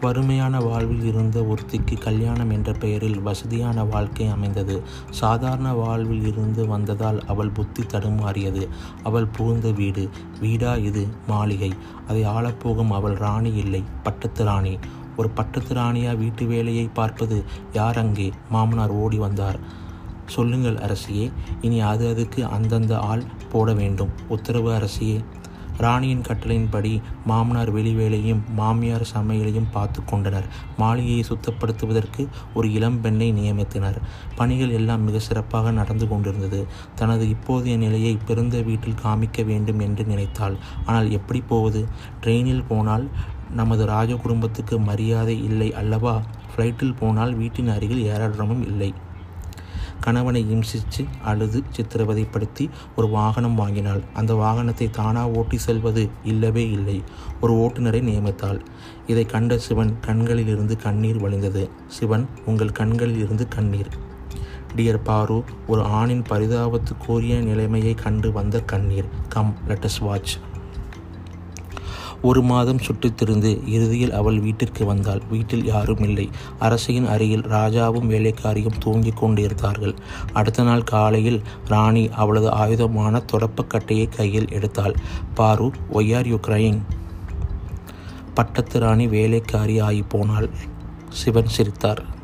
வறுமையான வாழ்வில் இருந்த ஒருத்திக்கு கல்யாணம் என்ற பெயரில் வசதியான வாழ்க்கை அமைந்தது. சாதாரண வாழ்வில் இருந்து வந்ததால் அவள் புத்தி தடுமாறியது. அவள் புகுந்த வீடு. வீடா இது? மாளிகை. அதை ஆளப்போகும் அவள் ராணி இல்லை. பட்டத்து ராணி. ஒரு பட்டத்து ராணியா வீட்டு வேலையை பார்ப்பது? யார் அங்கே? மாமனார் ஓடி வந்தார். சொல்லுங்கள் அரசியே. இனி அது அதுக்கு அந்தந்த ஆள் போட வேண்டும். உத்தரவு அரசியே. ராணியின் கட்டளையின்படி மாமனார் வெளிவேலையும் மாமியார் சமையலையும் பார்த்து கொண்டனர். மாளிகையை சுத்தப்படுத்துவதற்கு ஒரு இளம் பெண்ணை நியமித்தனர். பணிகள் எல்லாம் மிக சிறப்பாக நடந்து கொண்டிருந்தது. தனது இப்போதைய நிலையை பிறந்த வீட்டில் காமிக்க வேண்டும் என்று நினைத்தாள். ஆனால் எப்படி போவது? ட்ரெயினில் போனால் நமது ராஜ குடும்பத்துக்கு மரியாதை இல்லை அல்லவா? ஃப்ளைட்டில் போனால் வீட்டின் அருகில் ஏராளமும் இல்லை. கணவனை இம்சித்து அழுது சித்திரவதைப்படுத்தி ஒரு வாகனம் வாங்கினாள். அந்த வாகனத்தை தானா ஓட்டி செல்வது இல்லவே இல்லை. ஒரு ஓட்டுநரை நியமித்தாள். இதை கண்ட சிவன் கண்களிலிருந்து கண்ணீர் வழிந்தது. சிவன் உங்கள் கண்களில் இருந்து கண்ணீர். டியர் பாரு ஒரு ஆணின் பரிதாபத்துக்குரிய நிலைமையை கண்டு வந்த கண்ணீர். கம் லெட்டஸ் வாட்ச் ஒரு மாதம் சுற்றித்திருந்து இறுதியில் அவள் வீட்டிற்கு வந்தாள். வீட்டில் யாரும் இல்லை. அரசியின் அருகில் ராஜாவும் வேலைக்காரியும் தூங்கிக் கொண்டிருந்தார்கள். அடுத்த நாள் காலையில் ராணி அவளது ஆயுதமான தொடப்பக்கட்டையை கையில் எடுத்தாள். பாரு ஒய் ஆர் யூ கிரைங் பட்டத்து ராணி வேலைக்காரி ஆகி போனாள். சிவன் சிரித்தார்.